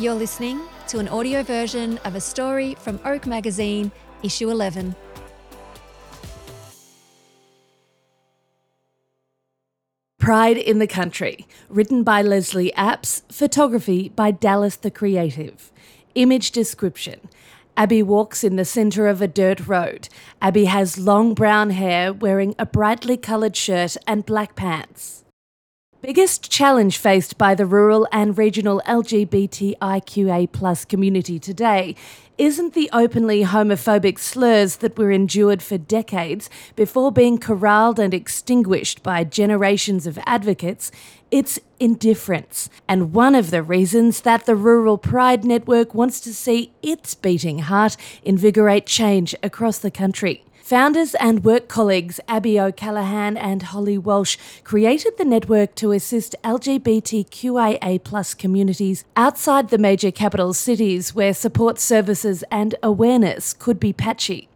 You're listening to an audio version of a story from Oak Magazine, issue 11. Pride in the Country, written by Leslie Apps, photography by Dallas the Creative. Image description Abbey walks in the centre of a dirt road. Abbey has long brown hair, wearing a brightly coloured shirt and black pants. Biggest challenge faced by the rural and regional LGBTIQA plus community today isn't the openly homophobic slurs that were endured for decades before being corralled and extinguished by generations of advocates, it's indifference. And one of the reasons that the Rural Pride Network wants to see its beating heart invigorate change across the country. Founders and work colleagues Abbey O'Callaghan and Holli Walsh created the network to assist LGBTQIA communities outside the major capital cities where support services and awareness could be patchy.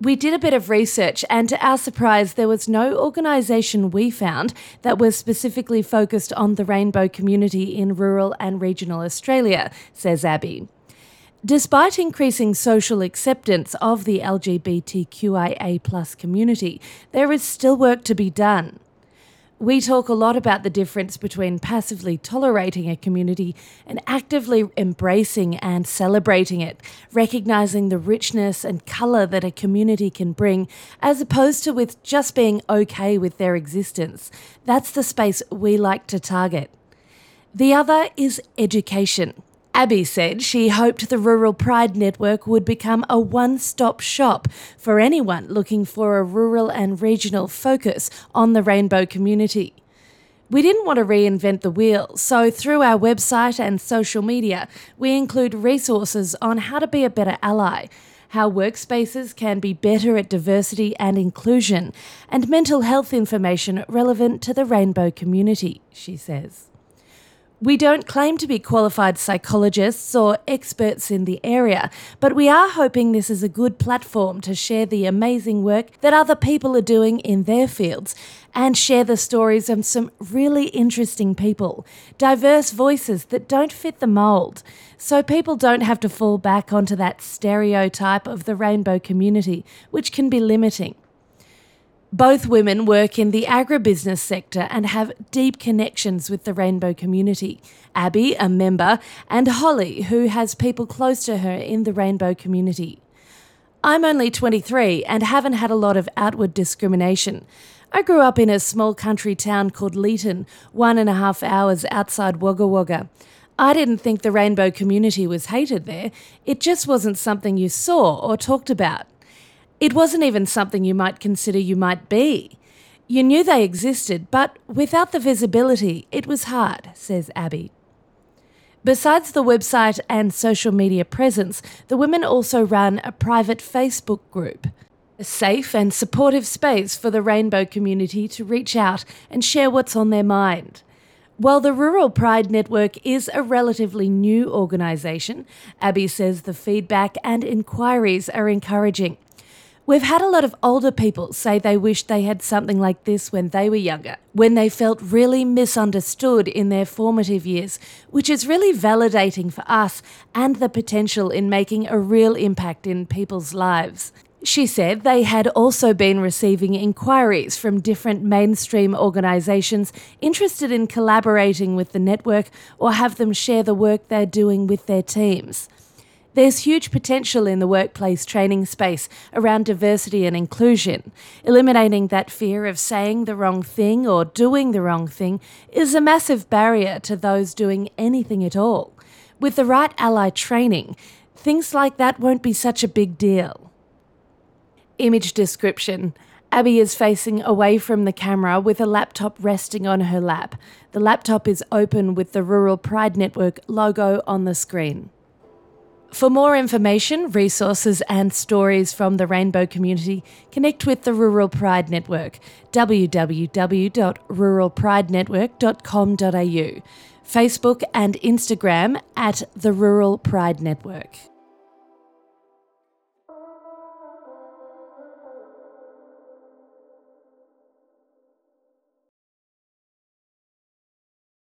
We did a bit of research, and to our surprise, there was no organisation we found that was specifically focused on the rainbow community in rural and regional Australia, says Abbey. Despite increasing social acceptance of the LGBTQIA community, there is still work to be done. We talk a lot about the difference between passively tolerating a community and actively embracing and celebrating it, recognizing the richness and colour that a community can bring, as opposed to with just being okay with their existence. That's the space we like to target. The other is education. Abbey said she hoped the Rural Pride Network would become a one stop shop for anyone looking for a rural and regional focus on the rainbow community. We didn't want to reinvent the wheel, so through our website and social media, we include resources on how to be a better ally, how workspaces can be better at diversity and inclusion, and mental health information relevant to the rainbow community, she says. We don't claim to be qualified psychologists or experts in the area, but we are hoping this is a good platform to share the amazing work that other people are doing in their fields and share the stories of some really interesting people, diverse voices that don't fit the mould, so people don't have to fall back onto that stereotype of the rainbow community, which can be limiting. Both women work in the agribusiness sector and have deep connections with the rainbow community. Abbey, a member, and Holli, who has people close to her in the rainbow community. I'm only 23 and haven't had a lot of outward discrimination. I grew up in a small country town called Leeton, one and a half hours outside Wagga Wagga. I didn't think the rainbow community was hated there, it just wasn't something you saw or talked about. It wasn't even something you might consider you might be. You knew they existed, but without the visibility, it was hard, says Abbey. Besides the website and social media presence, the women also run a private Facebook group, a safe and supportive space for the rainbow community to reach out and share what's on their mind. While the Rural Pride Network is a relatively new organisation, Abbey says the feedback and inquiries are encouraging. We've had a lot of older people say they wish they had something like this when they were younger, when they felt really misunderstood in their formative years, which is really validating for us and the potential in making a real impact in people's lives. She said they had also been receiving inquiries from different mainstream organisations interested in collaborating with the network or have them share the work they're doing with their teams. There's huge potential in the workplace training space around diversity and inclusion. Eliminating that fear of saying the wrong thing or doing the wrong thing is a massive barrier to those doing anything at all. With the right ally training, things like that won't be such a big deal. Image description. Abbey is facing away from the camera with a laptop resting on her lap. The laptop is open with the Rural Pride Network logo on the screen. For more information, resources, and stories from the rainbow community, connect with the Rural Pride Network, www.ruralpridenetwork.com.au, Facebook and Instagram at the Rural Pride Network.